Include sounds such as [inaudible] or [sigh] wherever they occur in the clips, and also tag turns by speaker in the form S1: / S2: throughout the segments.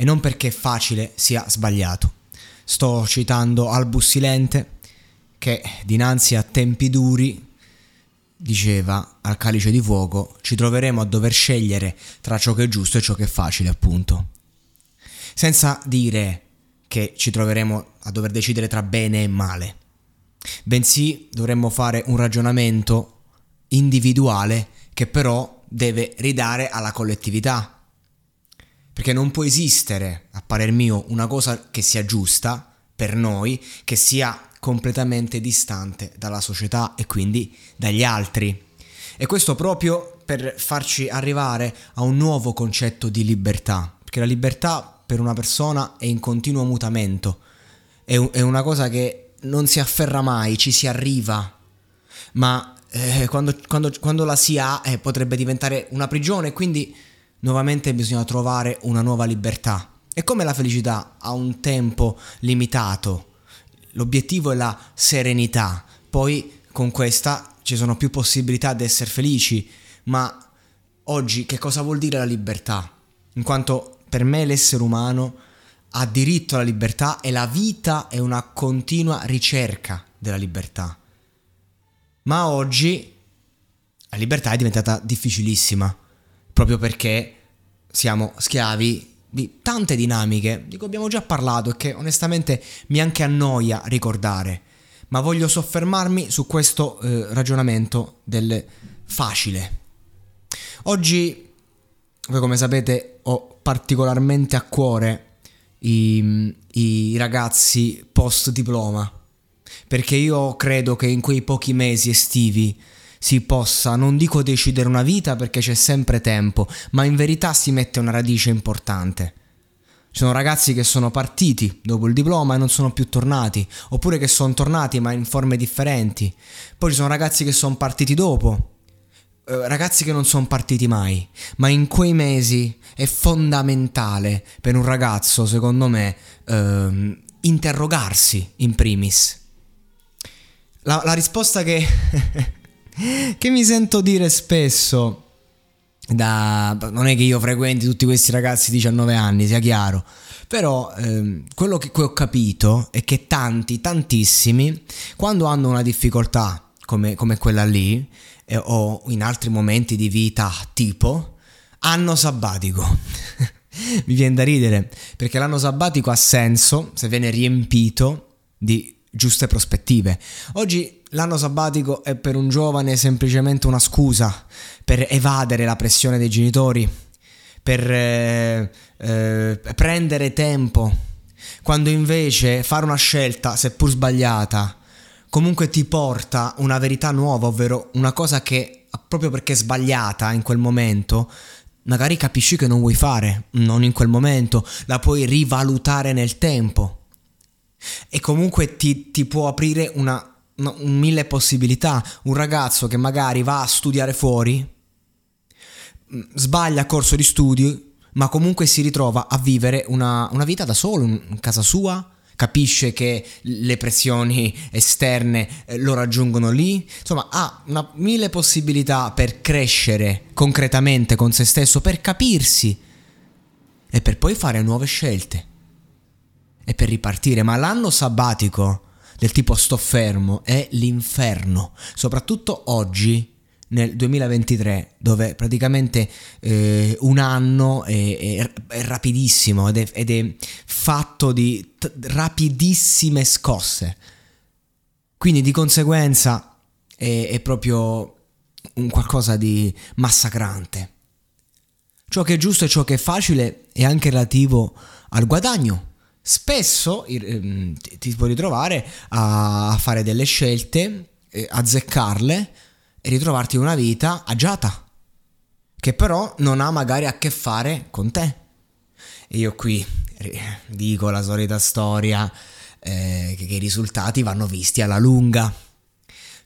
S1: E non perché facile sia sbagliato. Sto citando Albus Silente che dinanzi a tempi duri diceva al calice di fuoco ci troveremo a dover scegliere tra ciò che è giusto e ciò che è facile appunto. Senza dire che ci troveremo a dover decidere tra bene e male, bensì dovremmo fare un ragionamento individuale che però deve ridare alla collettività perché non può esistere, a parer mio, una cosa che sia giusta per noi, che sia completamente distante dalla società e quindi dagli altri. E questo proprio per farci arrivare a un nuovo concetto di libertà, perché la libertà per una persona è in continuo mutamento, è, una cosa che non si afferra mai, ci si arriva, ma eh, quando, quando, quando, la si ha eh, potrebbe diventare una prigione, quindi nuovamente bisogna trovare una nuova libertà. E come la felicità ha un tempo limitato, l'obiettivo è la serenità, poi con questa ci sono più possibilità di essere felici, ma oggi che cosa vuol dire la libertà? In quanto per me l'essere umano ha diritto alla libertà e la vita è una continua ricerca della libertà. Ma oggi la libertà è diventata difficilissima proprio perché siamo schiavi di tante dinamiche di cui abbiamo già parlato e che onestamente mi anche annoia ricordare, ma voglio soffermarmi su questo eh, ragionamento del facile. Oggi, voi come sapete, ho particolarmente a cuore i, i ragazzi post diploma, perché io credo che in quei pochi mesi estivi si possa, non dico decidere una vita perché c'è sempre tempo, ma in verità si mette una radice importante. Ci sono ragazzi che sono partiti dopo il diploma e non sono più tornati, oppure che sono tornati ma in forme differenti. Poi ci sono ragazzi che sono partiti dopo, eh, ragazzi che non sono partiti mai, ma in quei mesi è fondamentale per un ragazzo, secondo me, ehm, interrogarsi in primis. La, la risposta che [laughs] che mi sento dire spesso da, non è che io frequenti tutti questi ragazzi di 19 anni, sia chiaro, però ehm, quello che, che ho capito è che tanti, tantissimi, quando hanno una difficoltà come, come quella lì, eh, o in altri momenti di vita tipo, hanno sabbatico. [laughs] Mi viene da ridere, perché l'anno sabbatico ha senso se viene riempito di giuste prospettive. Oggi l'anno sabbatico è per un giovane semplicemente una scusa per evadere la pressione dei genitori, per eh, eh, prendere tempo, quando invece fare una scelta, seppur sbagliata, comunque ti porta una verità nuova, ovvero una cosa che proprio perché è sbagliata in quel momento, magari capisci che non vuoi fare, non in quel momento, la puoi rivalutare nel tempo. E comunque ti, ti può aprire una, un mille possibilità. Un ragazzo che magari va a studiare fuori, mm, sbaglia corso di studi, ma comunque si ritrova a vivere una, una vita da solo in casa sua, capisce che le pressioni esterne eh, lo raggiungono lì, insomma ha una, mille possibilità per crescere concretamente con se stesso, per capirsi e per poi fare nuove scelte e per ripartire, ma l'anno sabbatico del tipo sto fermo è l'inferno, soprattutto oggi nel 2023, dove praticamente eh, un anno è, è, è rapidissimo ed è, ed è, fatto di t- rapidissime scosse. Quindi di conseguenza è, proprio un qualcosa di massacrante. Ciò che è giusto e ciò che è facile è anche relativo al guadagno. Spesso ehm, ti puoi ritrovare a fare delle scelte, eh, azzeccarle e ritrovarti una vita agiata, che però non ha magari a che fare con te. E io qui dico la solita storia eh, che, i risultati vanno visti alla lunga.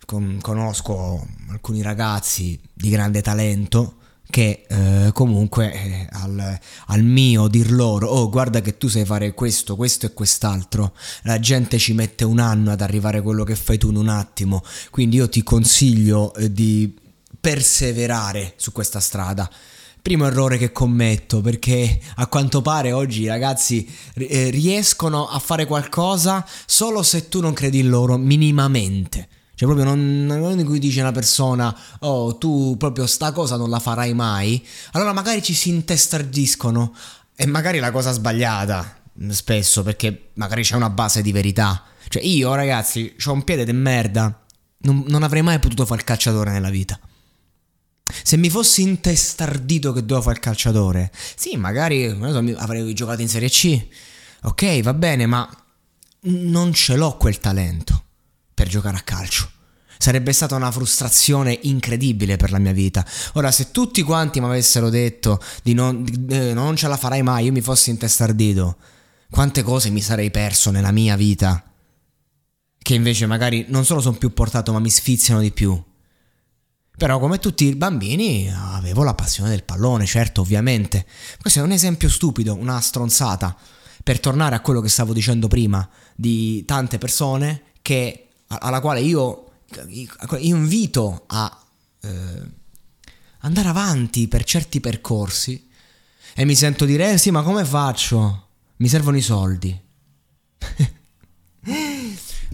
S1: Con, conosco alcuni ragazzi di grande talento che eh, comunque eh, al, al, mio dir loro oh guarda che tu sai fare questo, questo e quest'altro la gente ci mette un anno ad arrivare a quello che fai tu in un attimo. Quindi io ti consiglio eh, di perseverare su questa strada. Primo errore che commetto perché a quanto pare oggi i ragazzi eh, riescono a fare qualcosa solo se tu non credi in loro minimamente cioè proprio non, non in cui dice una persona oh tu proprio sta cosa non la farai mai, allora magari ci si intestardiscono e magari la cosa sbagliata spesso perché magari c'è una base di verità. Cioè io ragazzi ho un piede di merda, non, non avrei mai potuto fare il calciatore nella vita. Se mi fossi intestardito che dovevo fare il calciatore, sì, magari so, avrei giocato in Serie C. Ok, va bene, ma non ce l'ho quel talento per giocare a calcio. Sarebbe stata una frustrazione incredibile per la mia vita. Ora, se tutti quanti mi avessero detto di non, eh, non ce la farai mai, io mi fossi intestardito, quante cose mi sarei perso nella mia vita. Che invece magari non solo sono più portato, ma mi sfiziano di più. Però come tutti i bambini avevo la passione del pallone, certo, ovviamente. Questo è un esempio stupido, una stronzata. Per tornare a quello che stavo dicendo prima, di tante persone che alla quale io invito a eh, andare avanti per certi percorsi e mi sento dire, eh sì, ma come faccio? Mi servono i soldi. [laughs]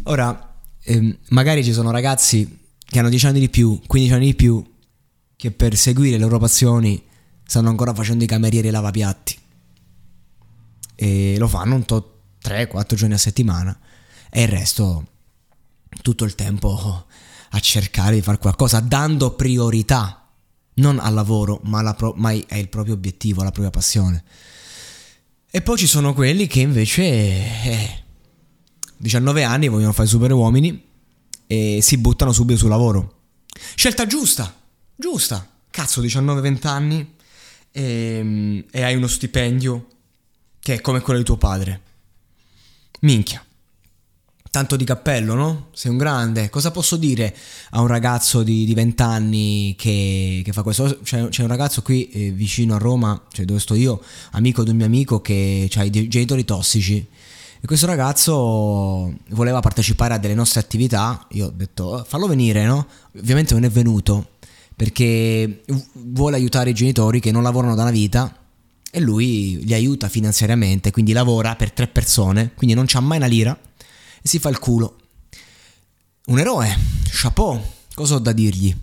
S1: Ora, eh, magari ci sono ragazzi che hanno 10 anni di più, 15 anni di più, che per seguire le loro passioni stanno ancora facendo i camerieri e lavapiatti. E lo fanno un tot 3-4 giorni a settimana e il resto tutto il tempo a cercare di fare qualcosa dando priorità non al lavoro ma, pro- ma è il proprio obiettivo, la propria passione. E poi ci sono quelli che invece eh, 19 anni vogliono fare super uomini e si buttano subito sul lavoro. Scelta giusta, giusta. Cazzo, 19-20 anni e, ehm, e hai uno stipendio che è come quello di tuo padre. Minchia tanto di cappello, no? Sei un grande. Cosa posso dire a un ragazzo di, di 20 anni che, che, fa questo? C'è, c'è un ragazzo qui eh, vicino a Roma, cioè dove sto io, amico di un mio amico che ha i genitori tossici. E questo ragazzo voleva partecipare a delle nostre attività. Io ho detto, fallo venire, no? Ovviamente non è venuto perché vuole aiutare i genitori che non lavorano da una vita e lui li aiuta finanziariamente, quindi lavora per tre persone, quindi non c'ha mai una lira e si fa il culo. Un eroe, chapeau, cosa ho da dirgli?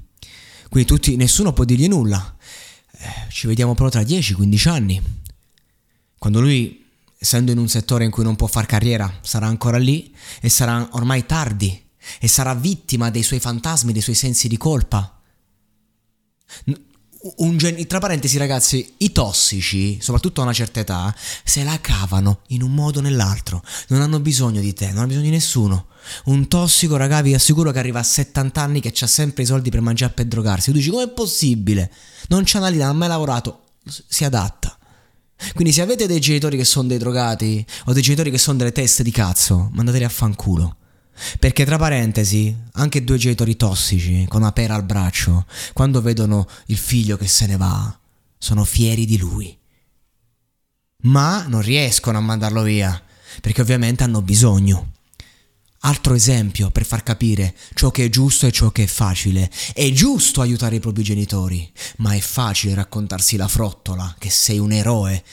S1: Quindi tutti, nessuno può dirgli nulla. Eh, ci vediamo però tra 10-15 anni. Quando lui, essendo in un settore in cui non può far carriera, sarà ancora lì e sarà ormai tardi e sarà vittima dei suoi fantasmi, dei suoi sensi di colpa gen- tra parentesi ragazzi, i tossici, soprattutto a una certa età, se la cavano in un modo o nell'altro, non hanno bisogno di te, non hanno bisogno di nessuno. Un tossico, raga, vi assicuro che arriva a 70 anni che ha sempre i soldi per mangiare per drogarsi. Tu dici, com'è possibile? Non c'ha una lira, non ha mai lavorato, si adatta. Quindi se avete dei genitori che sono dei drogati o dei genitori che sono delle teste di cazzo, mandateli a fanculo. Perché tra parentesi, anche due genitori tossici, con una pera al braccio, quando vedono il figlio che se ne va, sono fieri di lui. Ma non riescono a mandarlo via, perché ovviamente hanno bisogno. Altro esempio per far capire ciò che è giusto e ciò che è facile. È giusto aiutare i propri genitori, ma è facile raccontarsi la frottola che sei un eroe.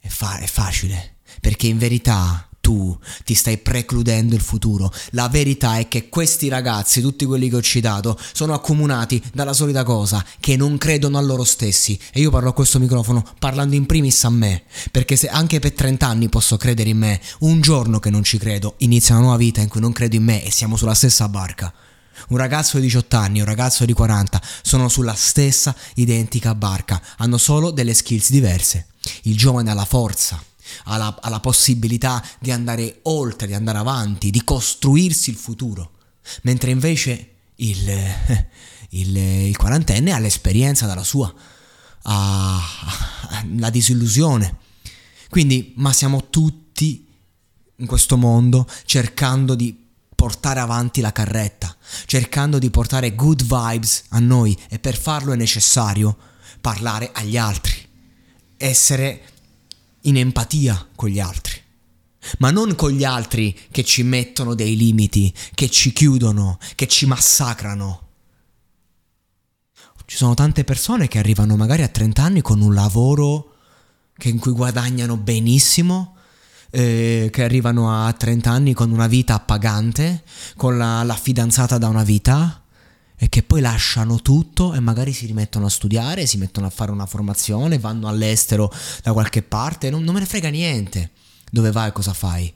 S1: È, fa- è facile, perché in verità tu ti stai precludendo il futuro. La verità è che questi ragazzi, tutti quelli che ho citato, sono accomunati dalla solita cosa, che non credono a loro stessi. E io parlo a questo microfono parlando in primis a me, perché se anche per 30 anni posso credere in me, un giorno che non ci credo, inizia una nuova vita in cui non credo in me e siamo sulla stessa barca. Un ragazzo di 18 anni, un ragazzo di 40 sono sulla stessa identica barca, hanno solo delle skills diverse. Il giovane ha la forza, ha la, ha la possibilità di andare oltre, di andare avanti, di costruirsi il futuro, mentre invece il, [laughs] il, il quarantenne ha l'esperienza dalla sua, ha la disillusione. Quindi, ma siamo tutti in questo mondo cercando di portare avanti la carretta, cercando di portare good vibes a noi e per farlo è necessario parlare agli altri, essere in empatia con gli altri. Ma non con gli altri che ci mettono dei limiti, che ci chiudono, che ci massacrano. Ci sono tante persone che arrivano magari a 30 anni con un lavoro in cui guadagnano benissimo, eh, che arrivano a 30 anni con una vita appagante, con la, la fidanzata da una vita e che poi lasciano tutto e magari si rimettono a studiare, si mettono a fare una formazione, vanno all'estero da qualche parte, non, non me ne frega niente dove vai e cosa fai.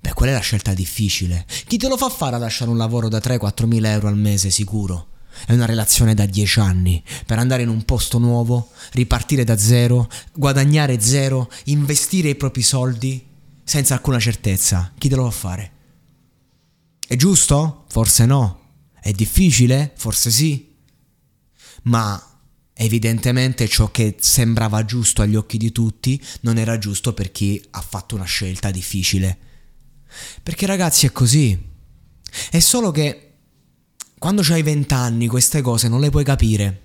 S1: Beh, quella è la scelta difficile. Chi te lo fa fare a lasciare un lavoro da 3-4 mila euro al mese sicuro? È una relazione da 10 anni per andare in un posto nuovo, ripartire da zero, guadagnare zero, investire i propri soldi senza alcuna certezza. Chi te lo fa fare? È giusto? Forse no. È difficile? Forse sì. Ma evidentemente ciò che sembrava giusto agli occhi di tutti non era giusto per chi ha fatto una scelta difficile. Perché ragazzi è così. È solo che quando hai vent'anni queste cose non le puoi capire.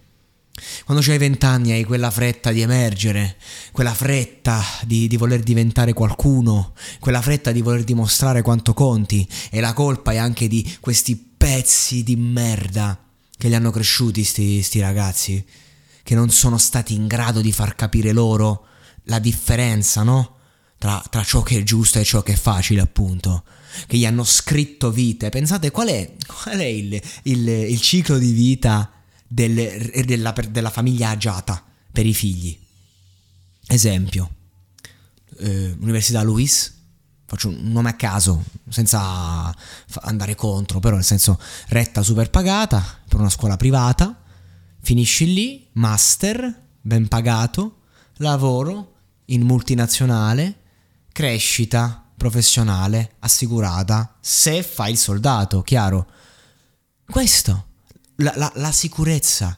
S1: Quando hai vent'anni hai quella fretta di emergere, quella fretta di, di, voler diventare qualcuno, quella fretta di voler dimostrare quanto conti e la colpa è anche di questi pezzi di merda che li hanno cresciuti sti, sti ragazzi, che non sono stati in grado di far capire loro la differenza, no? Tra, tra ciò che è giusto e ciò che è facile, appunto che gli hanno scritto vite. Pensate qual è, qual è il, il, il ciclo di vita del, della, della, famiglia agiata per i figli. Esempio, eh, Università Luis, faccio un nome a caso, senza andare contro, però nel senso retta super pagata per una scuola privata, finisci lì, master, ben pagato, lavoro in multinazionale, crescita professionale assicurata, se fai il soldato, chiaro. Questo la, la, la sicurezza.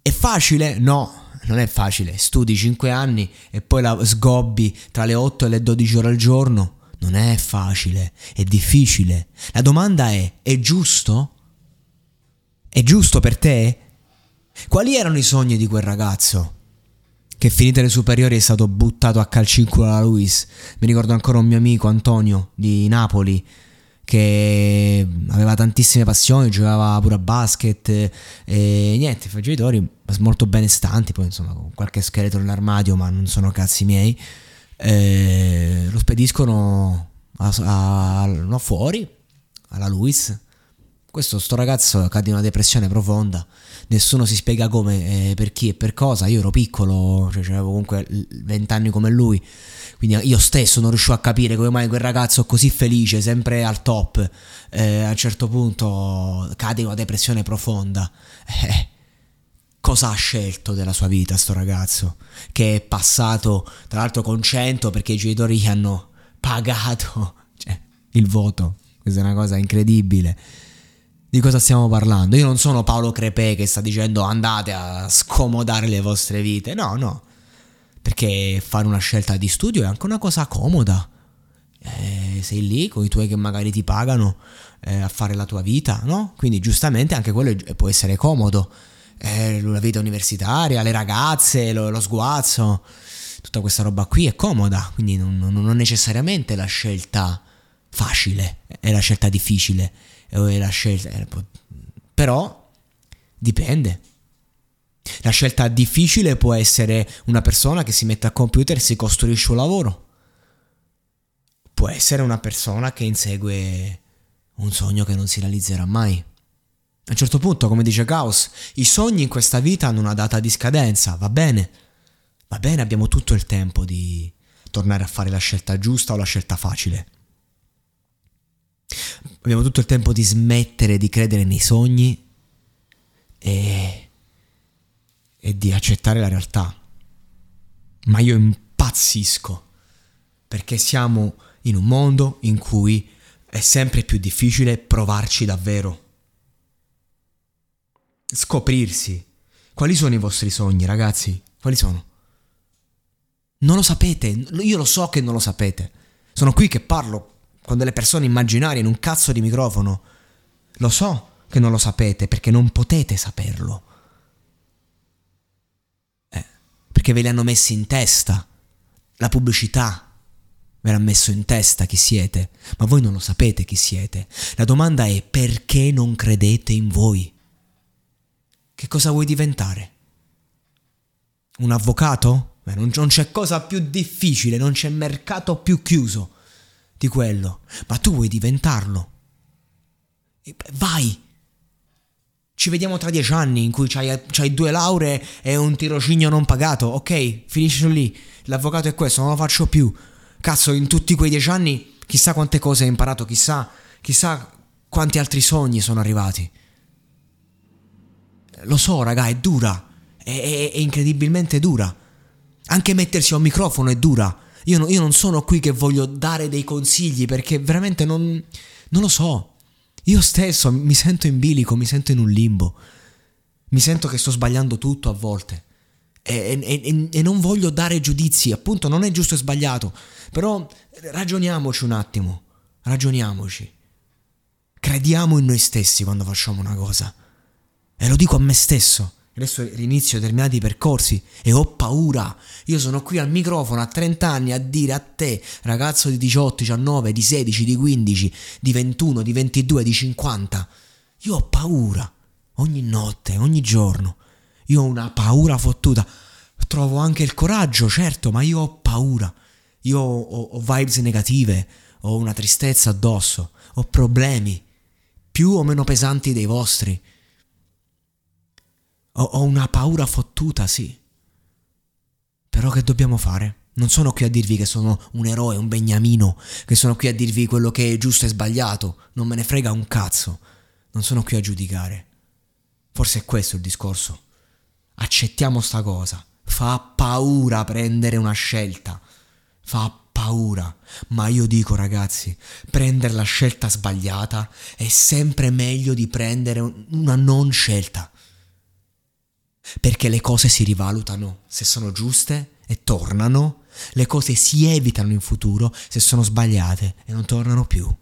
S1: È facile? No, non è facile. Studi 5 anni e poi la sgobbi tra le 8 e le 12 ore al giorno. Non è facile, è difficile. La domanda è, è giusto? È giusto per te? Quali erano i sogni di quel ragazzo? Che finite le superiori è stato buttato a calci in culo da Luis. Mi ricordo ancora un mio amico Antonio di Napoli che aveva tantissime passioni, giocava pure a basket e niente, i genitori molto benestanti, poi insomma con qualche scheletro nell'armadio, ma non sono cazzi miei, eh, lo spediscono a, a, no, fuori, alla Luis. Questo sto ragazzo cade in una depressione profonda, nessuno si spiega come, eh, per chi e per cosa, io ero piccolo, cioè avevo comunque 20 anni come lui quindi io stesso non riuscivo a capire come mai quel ragazzo così felice, sempre al top, eh, a un certo punto cade in una depressione profonda. Eh, cosa ha scelto della sua vita sto ragazzo? Che è passato, tra l'altro, con 100 perché i genitori gli hanno pagato [laughs] cioè, il voto. Questa è una cosa incredibile. Di cosa stiamo parlando? Io non sono Paolo Crepè che sta dicendo andate a scomodare le vostre vite. No, no perché fare una scelta di studio è anche una cosa comoda. Eh, sei lì con i tuoi che magari ti pagano eh, a fare la tua vita, no? Quindi giustamente anche quello può essere comodo. Eh, la vita universitaria, le ragazze, lo, lo, sguazzo, tutta questa roba qui è comoda, quindi non, non, non necessariamente la scelta facile, è la scelta difficile, è la scelta... Eh, però dipende. La scelta difficile può essere una persona che si mette al computer e si costruisce un lavoro. può essere una persona che insegue un sogno che non si realizzerà mai. A un certo punto, come dice Gauss, i sogni in questa vita hanno una data di scadenza, va bene, va bene, abbiamo tutto il tempo di tornare a fare la scelta giusta o la scelta facile. Abbiamo tutto il tempo di smettere di credere nei sogni e, e di accettare la realtà. Ma io impazzisco perché siamo in un mondo in cui è sempre più difficile provarci davvero. Scoprirsi. Quali sono i vostri sogni, ragazzi? Quali sono? Non lo sapete, io lo so che non lo sapete. Sono qui che parlo con delle persone immaginarie in un cazzo di microfono. Lo so che non lo sapete perché non potete saperlo. Eh, perché ve li hanno messi in testa. La pubblicità ve l'ha messo in testa chi siete, ma voi non lo sapete chi siete. La domanda è perché non credete in voi? Che cosa vuoi diventare? Un avvocato? Beh, non, non c'è cosa più difficile, non c'è mercato più chiuso di quello, ma tu vuoi diventarlo. Vai! Ci vediamo tra dieci anni in cui c'hai, c'hai due lauree e un tirocinio non pagato. Ok, finisci lì. L'avvocato è questo, non lo faccio più. Cazzo, in tutti quei dieci anni, chissà quante cose hai imparato, chissà, chissà quanti altri sogni sono arrivati. Lo so, raga, è dura. È, è, è incredibilmente dura. Anche mettersi a un microfono è dura. Io, no, io non sono qui che voglio dare dei consigli perché veramente non, non lo so. Io stesso mi sento in bilico, mi sento in un limbo. Mi sento che sto sbagliando tutto a volte. E, e, e, non voglio dare giudizi, appunto non è giusto e sbagliato. Però ragioniamoci un attimo. Ragioniamoci. Crediamo in noi stessi quando facciamo una cosa. E lo dico a me stesso. Adesso rinizio determinati percorsi e ho paura. Io sono qui al microfono a 30 anni a dire a te, ragazzo di 18, 19, di 16, di 15, di 21, di 22, di 50. Io ho paura. Ogni notte, ogni giorno. Io ho una paura fottuta. Trovo anche il coraggio, certo, ma io ho paura. Io ho, ho vibes negative, ho una tristezza addosso, ho problemi, più o meno pesanti dei vostri ho, ho una paura fottuta, sì. Però che dobbiamo fare? Non sono qui a dirvi che sono un eroe, un beniamino, che sono qui a dirvi quello che è giusto e sbagliato. Non me ne frega un cazzo. Non sono qui a giudicare. Forse è questo il discorso. Accettiamo sta cosa. Fa paura prendere una scelta. Fa paura. Ma io dico ragazzi, prendere la scelta sbagliata è sempre meglio di prendere una non scelta perché le cose si rivalutano se sono giuste e tornano, le cose si evitano in futuro se sono sbagliate e non tornano più.